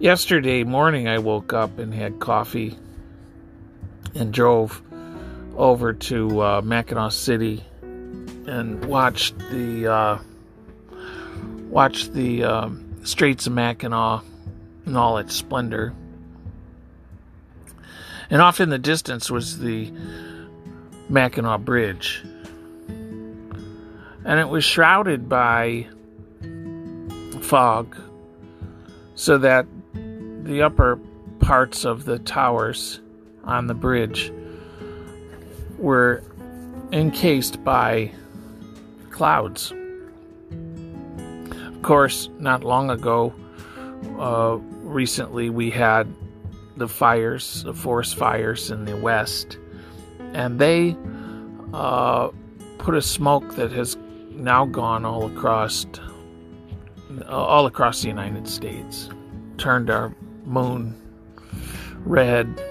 Yesterday morning, I woke up and had coffee and drove over to uh, Mackinaw City and watched the uh, watched the um, Straits of Mackinac in all its splendor. And off in the distance was the Mackinac Bridge. And it was shrouded by fog so that the upper parts of the towers on the bridge were encased by clouds. Of course, not long ago, uh, recently we had the fires, the forest fires in the west, and they uh, put a smoke that has now gone all across all across the United States, turned our moon red.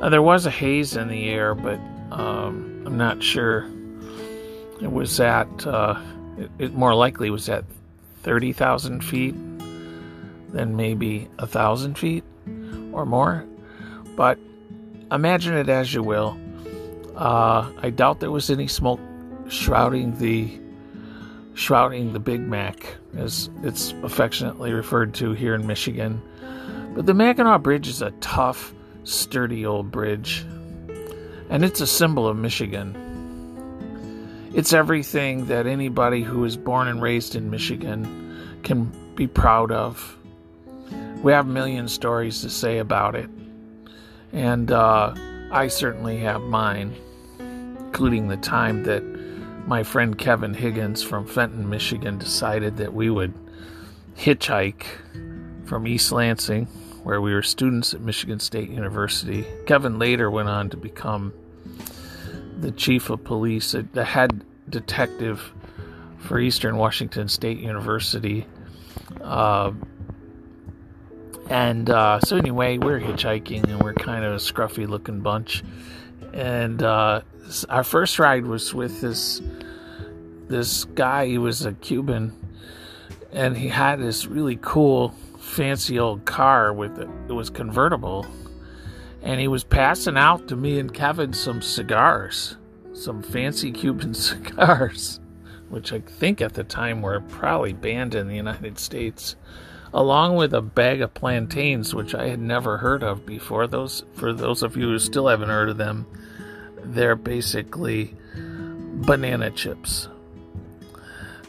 Uh, there was a haze in the air, but um, I'm not sure. It was at, uh, it, it, more likely was at 30,000 feet than maybe a thousand feet or more. But imagine it as you will. Uh, I doubt there was any smoke shrouding the shrouding the Big Mac, as it's affectionately referred to here in Michigan. But the Mackinac Bridge is a tough, sturdy old bridge, and it's a symbol of Michigan. It's everything that anybody who is born and raised in Michigan can be proud of. We have a million stories to say about it, and uh, I certainly have mine, including the time that my friend Kevin Higgins from Fenton, Michigan, decided that we would hitchhike from East Lansing where we were students at Michigan State University. Kevin later went on to become the chief of police, the head detective for Eastern Washington State University. Uh, and uh, so, anyway, we're hitchhiking and we're kind of a scruffy looking bunch. And uh, our first ride was with this this guy. He was a Cuban, and he had this really cool fancy old car with it. It was convertible. And he was passing out to me and Kevin some cigars, some fancy Cuban cigars, which I think at the time were probably banned in the United States, along with a bag of plantains, which I had never heard of before. Those, for those of you who still haven't heard of them, they're basically banana chips.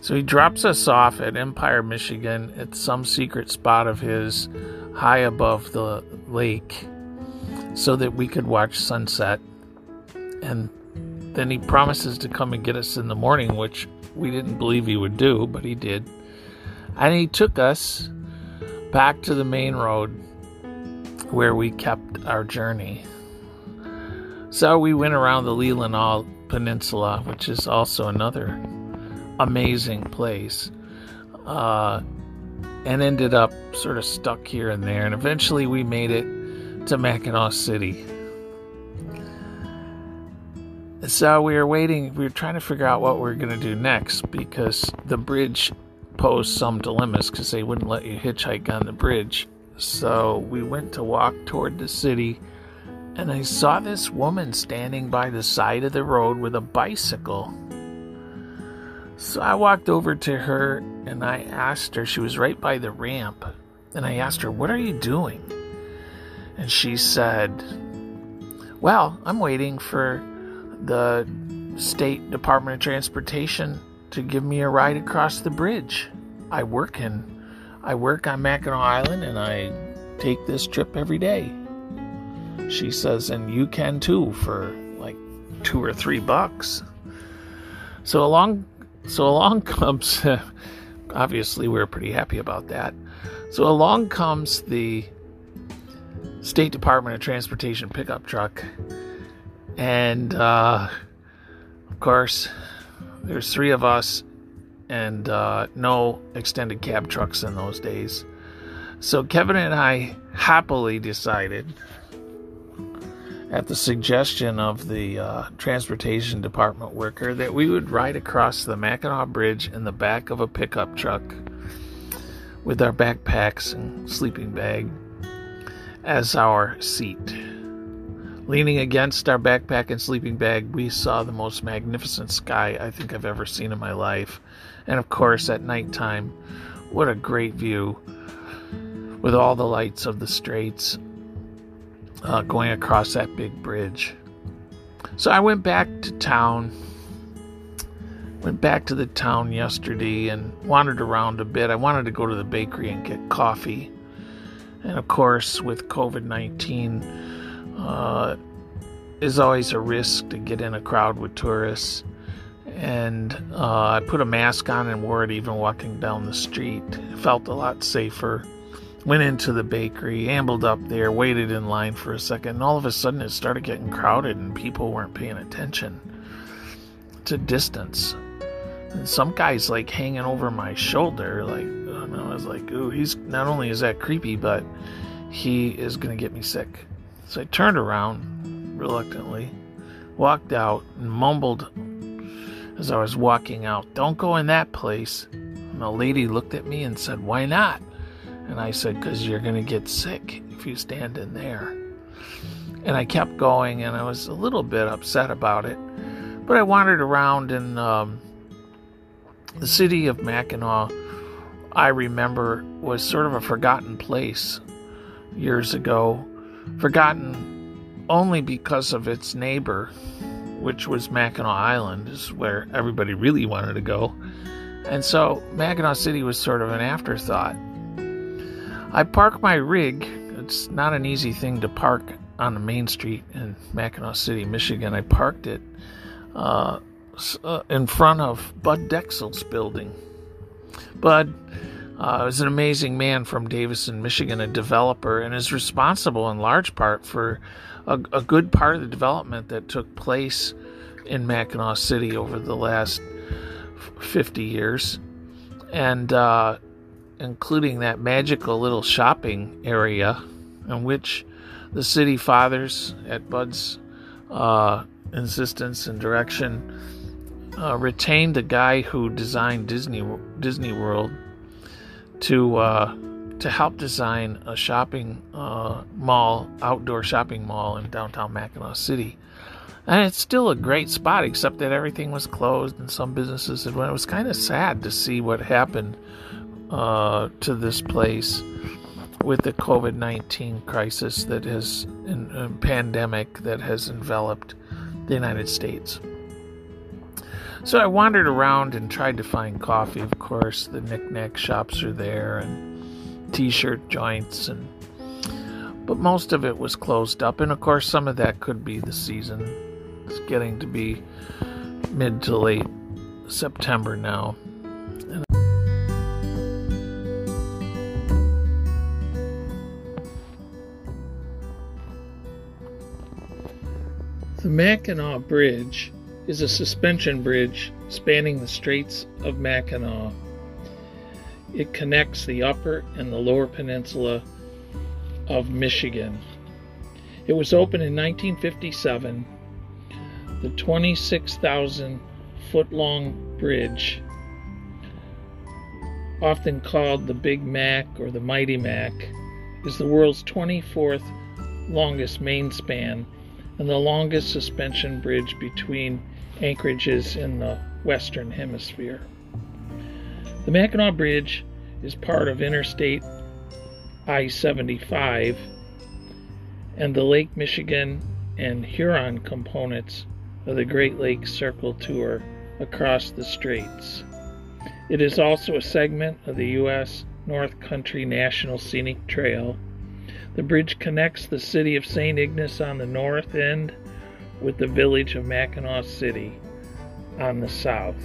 So he drops us off at Empire, Michigan, at some secret spot of his high above the lake so that we could watch sunset. And then he promises to come and get us in the morning, which we didn't believe he would do, but he did. And he took us back to the main road where we kept our journey. So we went around the Leelanau Peninsula, which is also another amazing place. Uh, and ended up sort of stuck here and there. And eventually we made it to Mackinaw City. So we were waiting, we were trying to figure out what we were going to do next because the bridge posed some dilemmas because they wouldn't let you hitchhike on the bridge. So we went to walk toward the city and I saw this woman standing by the side of the road with a bicycle. So I walked over to her and I asked her, she was right by the ramp, and I asked her, What are you doing? And she said, Well, I'm waiting for the State Department of Transportation to give me a ride across the bridge. I work in I work on Mackinac Island and I take this trip every day. She says, and you can too for like two or three bucks. So along so along comes, obviously, we are pretty happy about that. So along comes the State Department of Transportation pickup truck. And uh, of course, there's three of us and uh, no extended cab trucks in those days. So Kevin and I happily decided at the suggestion of the uh, transportation department worker that we would ride across the Mackinac Bridge in the back of a pickup truck with our backpacks and sleeping bag as our seat. Leaning against our backpack and sleeping bag, we saw the most magnificent sky I think I've ever seen in my life. And of course, at nighttime, what a great view with all the lights of the straits uh, going across that big bridge. So I went back to town. Went back to the town yesterday and wandered around a bit. I wanted to go to the bakery and get coffee. And of course, with COVID 19, uh, always a risk to get in a crowd with tourists. And uh, I put a mask on and wore it even walking down the street. It felt a lot safer. Went into the bakery, ambled up there, waited in line for a second, and all of a sudden it started getting crowded and people weren't paying attention to distance. And some guy's like hanging over my shoulder, like, and I was like, ooh, he's not only is that creepy, but he is gonna get me sick. So I turned around reluctantly, walked out, and mumbled as I was walking out, Don't go in that place. And the lady looked at me and said, Why not? And I said, Because you're going to get sick if you stand in there. And I kept going, and I was a little bit upset about it. But I wandered around in um, the city of Mackinac. I remember was sort of a forgotten place years ago, forgotten only because of its neighbor, which was Mackinac Island, is where everybody really wanted to go. And so Mackinac City was sort of an afterthought. I park my rig. It's not an easy thing to park on the main street in Mackinac City, Michigan. I parked it uh, uh, in front of Bud Dexel's building. Bud uh, is an amazing man from Davison, Michigan, a developer, and is responsible in large part for a, a good part of the development that took place in Mackinac City over the last 50 years. And uh, including that magical little shopping area in which the city fathers, at Bud's uh, insistence and direction, uh, retained a guy who designed Disney Disney World to uh, to help design a shopping uh, mall, outdoor shopping mall in downtown Mackinac City. And it's still a great spot, except that everything was closed and some businesses had went. It was kind of sad to see what happened uh, to this place with the COVID 19 crisis that has, in, pandemic that has enveloped the United States. So I wandered around and tried to find coffee. Of course, the knickknack shops are there and t shirt joints, and but most of it was closed up. And of course, some of that could be the season. It's getting to be mid to late September now. The Mackinac Bridge is a suspension bridge spanning the Straits of Mackinac. It connects the upper and the lower peninsula of Michigan. It was opened in 1957. The 26,000 foot long bridge, often called the Big Mac or the Mighty Mac, is the world's 24th longest main span and the longest suspension bridge between anchorages in the Western Hemisphere. The Mackinac Bridge is part of Interstate I 75 and the Lake Michigan and Huron components of the Great Lakes Circle Tour across the straits. It is also a segment of the U.S. North Country National Scenic Trail the bridge connects the city of St. Ignace on the north end with the village of Mackinac City on the south.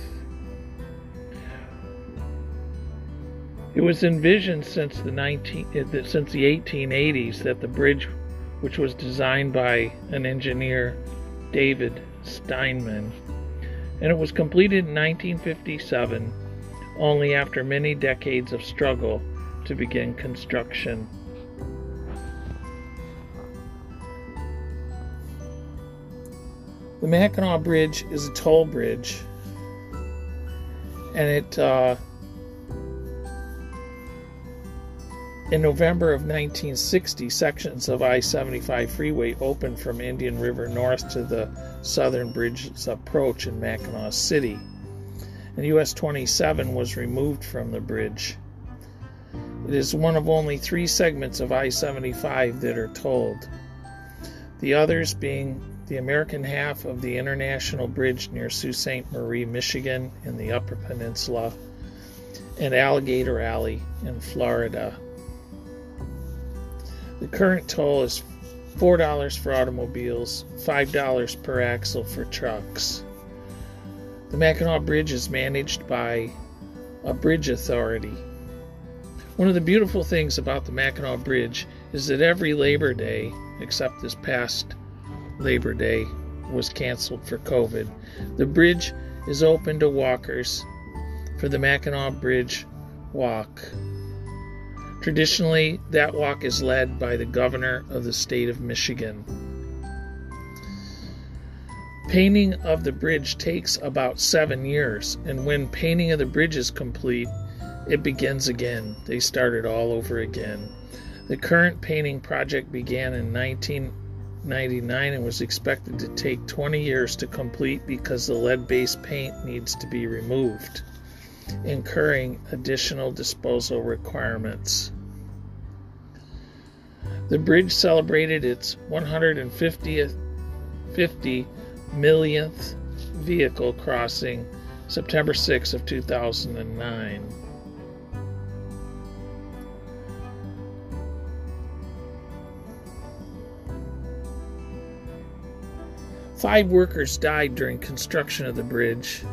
It was envisioned since the 19 uh, since the 1880s that the bridge, which was designed by an engineer, David Steinman, and it was completed in 1957, only after many decades of struggle to begin construction The Mackinac Bridge is a toll bridge, and it uh, In November of 1960, sections of I 75 freeway opened from Indian River north to the Southern Bridge's approach in Mackinaw City, and US 27 was removed from the bridge. It is one of only three segments of I 75 that are tolled, the others being the American half of the International Bridge near Sault Ste. Marie, Michigan, in the Upper Peninsula, and Alligator Alley in Florida. The current toll is $4 for automobiles, $5 per axle for trucks. The Mackinac Bridge is managed by a bridge authority. One of the beautiful things about the Mackinac Bridge is that every Labor Day, except this past Labor Day was canceled for COVID, the bridge is open to walkers for the Mackinac Bridge Walk. Traditionally, that walk is led by the governor of the state of Michigan. Painting of the bridge takes about seven years, and when painting of the bridge is complete, it begins again. They start it all over again. The current painting project began in 1999 and was expected to take 20 years to complete because the lead based paint needs to be removed incurring additional disposal requirements. The bridge celebrated its 150th 50 millionth vehicle crossing September 6 of 2009. Five workers died during construction of the bridge.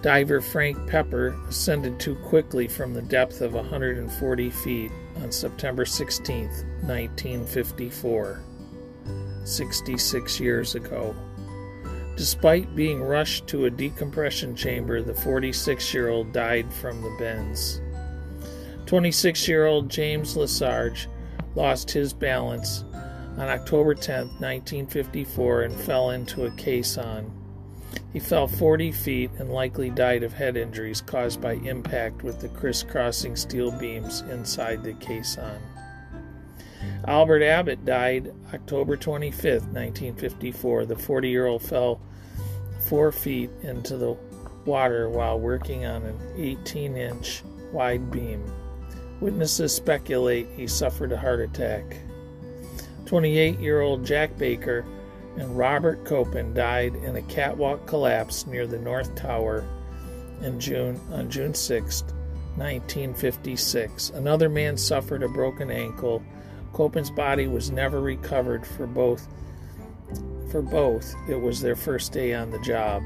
Diver Frank Pepper ascended too quickly from the depth of 140 feet on September 16, 1954, 66 years ago. Despite being rushed to a decompression chamber, the 46 year old died from the bends. 26 year old James Lesarge lost his balance on October 10, 1954, and fell into a caisson. He fell 40 feet and likely died of head injuries caused by impact with the crisscrossing steel beams inside the caisson. Albert Abbott died October 25, 1954. The 40 year old fell four feet into the water while working on an 18 inch wide beam. Witnesses speculate he suffered a heart attack. 28 year old Jack Baker and Robert Koppen died in a catwalk collapse near the North Tower in June on June 6, 1956. Another man suffered a broken ankle. Koppen's body was never recovered for both for both. It was their first day on the job.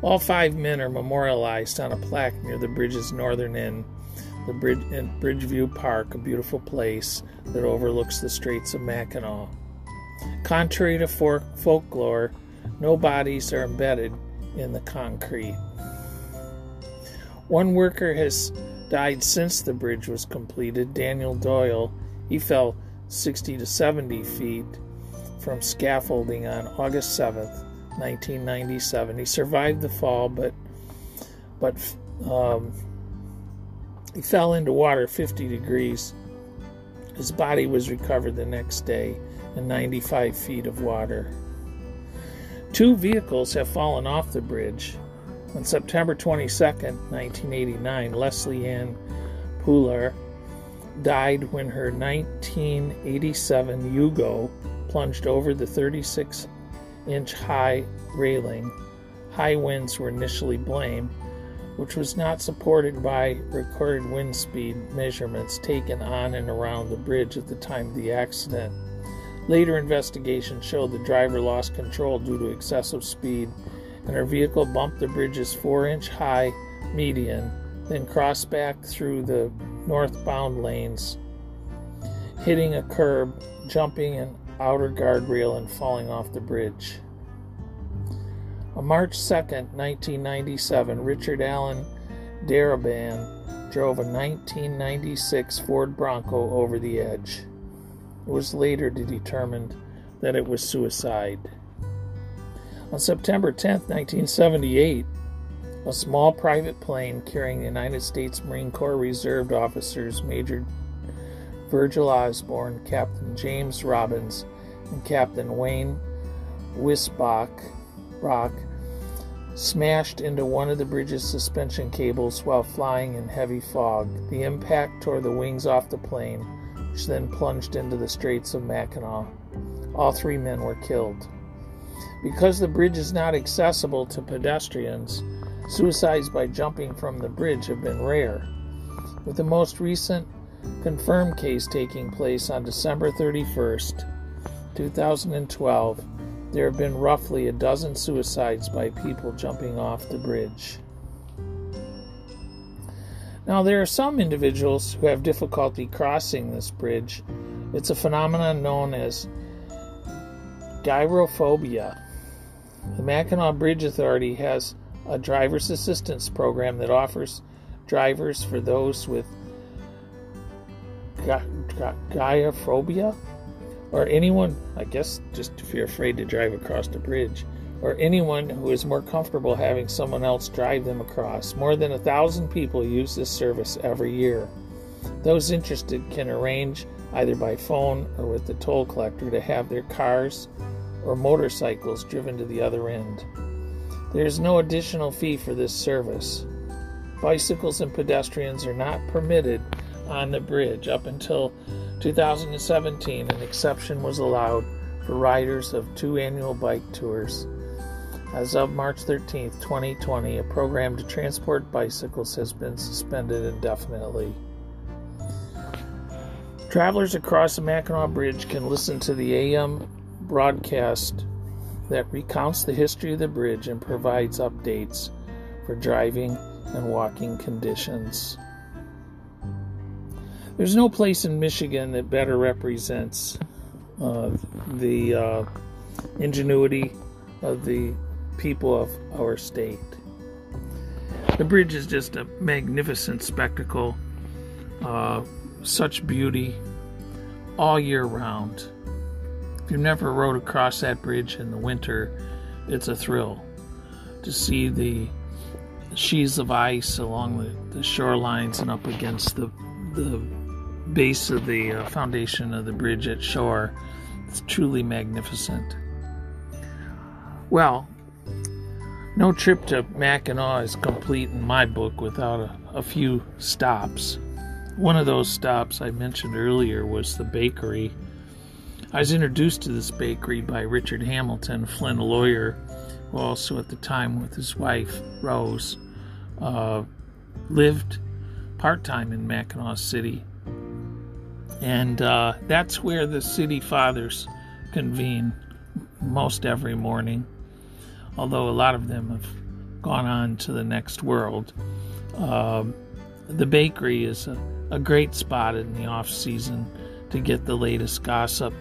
All five men are memorialized on a plaque near the bridge's northern end, the bridge in Bridgeview Park, a beautiful place that overlooks the Straits of Mackinac. Contrary to folklore, no bodies are embedded in the concrete. One worker has died since the bridge was completed. Daniel Doyle, he fell 60 to 70 feet from scaffolding on August 7th, 1997. He survived the fall, but but um, he fell into water 50 degrees. His body was recovered the next day in 95 feet of water. Two vehicles have fallen off the bridge. On September 22, 1989, Leslie Ann Pluhar died when her 1987 Yugo plunged over the 36 inch high railing. High winds were initially blamed, which was not supported by recorded wind speed measurements taken on and around the bridge at the time of the accident. Later investigation showed the driver lost control due to excessive speed, and her vehicle bumped the bridge's four inch high median, then crossed back through the northbound lanes, hitting a curb, jumping an outer guardrail, and falling off the bridge. On March 2, 1997, Richard Allen Daraban drove a 1996 Ford Bronco over the edge. It was later determined that it was suicide. On September 10, 1978, a small private plane carrying United States Marine Corps Reserve officers Major Virgil Osborne, Captain James Robbins, and Captain Wayne Wisbach Rock smashed into one of the bridge's suspension cables while flying in heavy fog. The impact tore the wings off the plane, which then plunged into the Straits of Mackinac. All three men were killed. Because the bridge is not accessible to pedestrians, suicides by jumping from the bridge have been rare. With the most recent confirmed case taking place on December 31st, 2012, there have been roughly a dozen suicides by people jumping off the bridge. Now, there are some individuals who have difficulty crossing this bridge. It's a phenomenon known as gephyrophobia. The Mackinac Bridge Authority has a driver's assistance program that offers drivers for those with gephyrophobia or anyone, I guess, just if you're afraid to drive across the bridge, or anyone who is more comfortable having someone else drive them across. More than a thousand people use this service every year. Those interested can arrange either by phone or with the toll collector to have their cars or motorcycles driven to the other end. There is no additional fee for this service. Bicycles and pedestrians are not permitted on the bridge up until 2017, an exception was allowed for riders of two annual bike tours. As of March 13, 2020, a program to transport bicycles has been suspended indefinitely. Travelers across the Mackinac Bridge can listen to the AM broadcast that recounts the history of the bridge and provides updates for driving and walking conditions. There's no place in Michigan that better represents uh, the uh, ingenuity of the people of our state. The bridge is just a magnificent spectacle, uh, such beauty all year round. If you've never rode across that bridge in the winter, it's a thrill to see the sheets of ice along the, the shorelines and up against the, the base of the uh, foundation of the bridge at shore. It's truly magnificent. Well, no trip to Mackinac is complete in my book without a, a few stops. One of those stops I mentioned earlier was the bakery. I was introduced to this bakery by Richard Hamilton, Flint lawyer, who also at the time with his wife, Rose, uh, lived part time in Mackinac City and uh, that's where the city fathers convene most every morning, although a lot of them have gone on to the next world. Uh, the bakery is a, a great spot in the off season to get the latest gossip,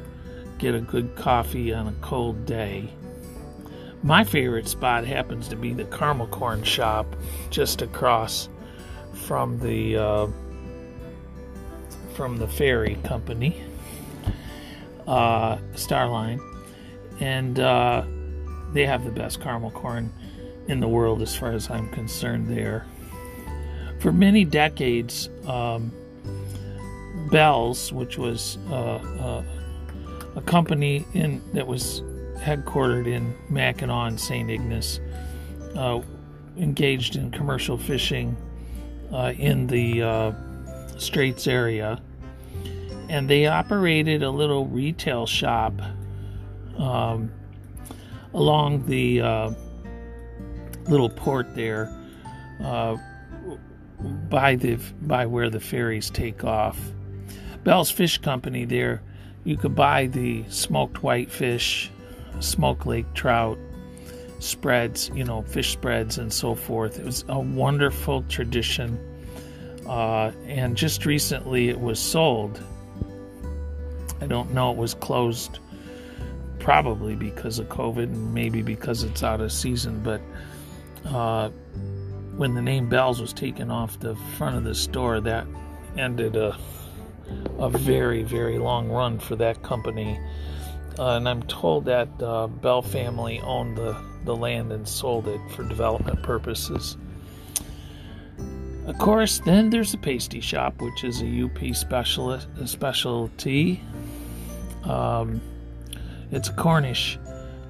get a good coffee on a cold day. My favorite spot happens to be the caramel corn shop just across from the uh, from the ferry company, uh, Starline, and uh, they have the best caramel corn in the world as far as I'm concerned there. For many decades, um, Bell's, which was uh, uh, a company in that was headquartered in Mackinac and St. Ignace, uh, engaged in commercial fishing uh, in the Straits area and they operated a little retail shop um, along the uh, little port there uh, by the by where the ferries take off. Bell's Fish Company there, you could buy the smoked whitefish, smoked lake trout, spreads, you know, fish spreads and so forth. It was a wonderful tradition. Uh, and just recently it was sold I don't know. It was closed probably because of COVID and maybe because it's out of season. But uh, when the name Bells was taken off the front of the store, that ended a, a very, very long run for that company. Uh, and I'm told that uh, Bell family owned the, the land and sold it for development purposes. Of course, then there's the pasty shop, which is a UP specialist a specialty. Um, it's a Cornish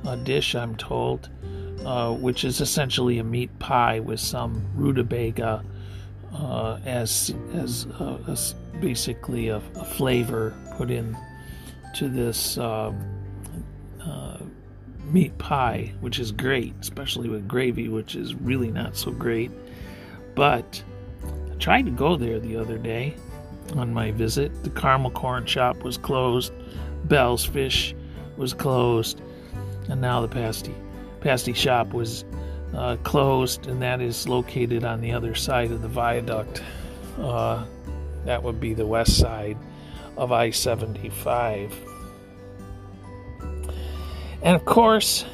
uh, dish, I'm told, uh, which is essentially a meat pie with some rutabaga uh, as as, uh, as basically a, a, flavor put in to this um, uh, meat pie, which is great, especially with gravy, which is really not so great. But I tried to go there the other day on my visit. The caramel corn shop was closed, Bell's Fish was closed, and now the pasty pasty shop was uh, closed, and that is located on the other side of the viaduct. Uh, that would be the west side of I 75. And of course,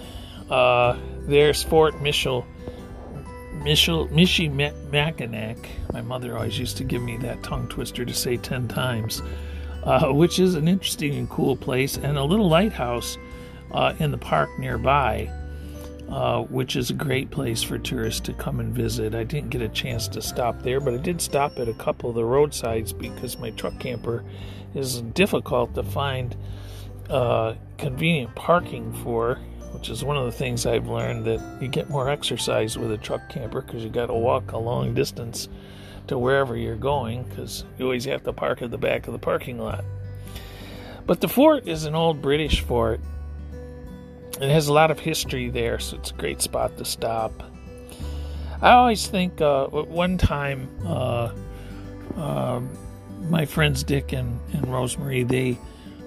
uh, there's Fort Michel, Michel, Michilimackinac. My mother always used to give me that tongue twister to say 10 times, uh, which is an interesting and cool place, and a little lighthouse uh, in the park nearby. Uh, which is a great place for tourists to come and visit. I didn't get a chance to stop there, but I did stop at a couple of the roadsides because my truck camper is difficult to find uh, convenient parking for, which is one of the things I've learned that you get more exercise with a truck camper because you got to walk a long distance to wherever you're going because you always have to park at the back of the parking lot. But the fort is an old British fort. It has a lot of history there, so it's a great spot to stop. I always think uh, one time uh, uh, my friends Dick and, and Rosemary they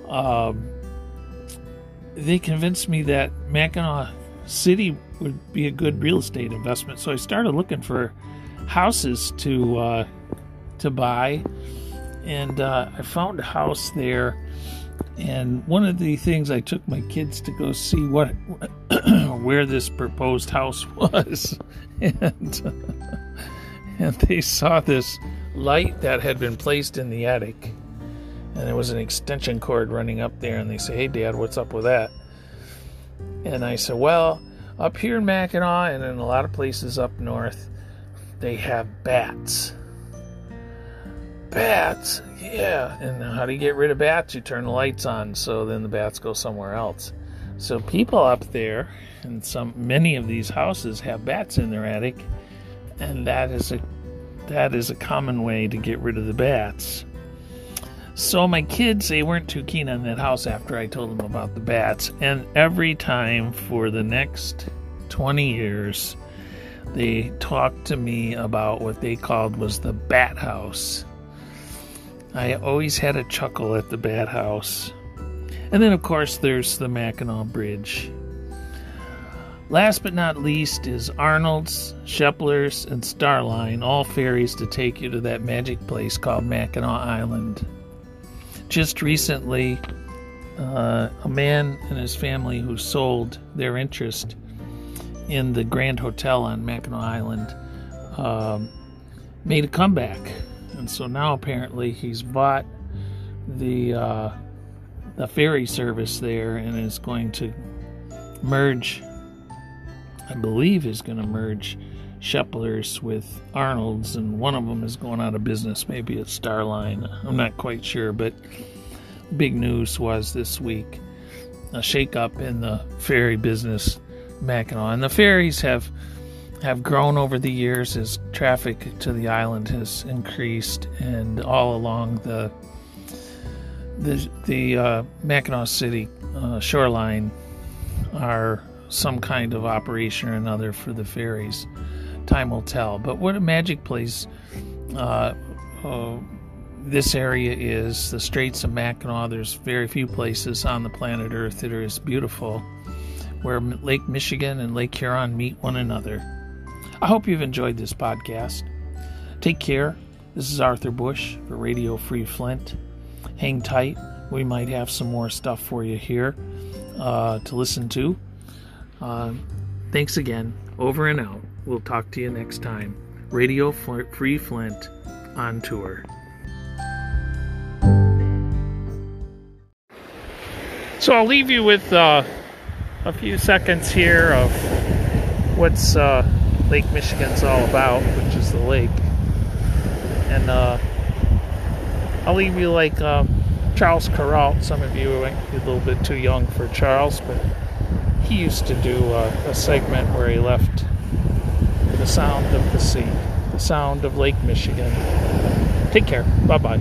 um, they convinced me that Mackinac City would be a good real estate investment. So I started looking for houses to uh, to buy, and uh, I found a house there. And one of the things I took my kids to go see what where this proposed house was, and and they saw this light that had been placed in the attic. And there was an extension cord running up there. And they say hey dad what's up with that? And i said well up here in mackinac and in a lot of places up north they have bats. Bats? Yeah. And how do you get rid of bats? You turn the lights on so then the bats go somewhere else. So people up there and some many of these houses have bats in their attic and that is a that is a common way to get rid of the bats. So my kids, they weren't too keen on that house after I told them about the bats. And every time for the next 20 years, they talked to me about what they called was the bat house. I always had a chuckle at the bat house. And then, of course, there's the Mackinac Bridge. Last but not least is Arnold's, Shepler's, and Starline, all ferries to take you to that magic place called Mackinac Island just recently, uh, a man and his family who sold their interest in the Grand Hotel on Mackinac Island um, made a comeback, and so now apparently he's bought the uh, the ferry service there and is going to merge. I believe is going to merge Shepler's with Arnold's, and one of them is going out of business. Maybe it's Starline. I'm not quite sure, but big news was this week a shakeup in the ferry business, Mackinac, and the ferries have have grown over the years as traffic to the island has increased, and all along the the the uh, Mackinac City uh, shoreline are some kind of operation or another for the ferries time will tell. But what a magic place uh, uh, this area is, the Straits of Mackinac, there's very few places on the planet Earth that are as beautiful, where Lake Michigan and Lake Huron meet one another. I hope you've enjoyed this podcast. Take care. This is Arthur Bush for Radio Free Flint. Hang tight. We might have some more stuff for you here uh, to listen to. Uh, thanks again. Over and out. We'll talk to you next time. Radio Free Flint on tour. So I'll leave you with uh, a few seconds here of what's uh, Lake Michigan's all about, which is the lake. And uh, I'll leave you like uh, Charles Kuralt. Some of you might be a little bit too young for Charles, but he used to do uh, a segment where he left the sound of the sea, the sound of Lake Michigan. Take care. Bye bye.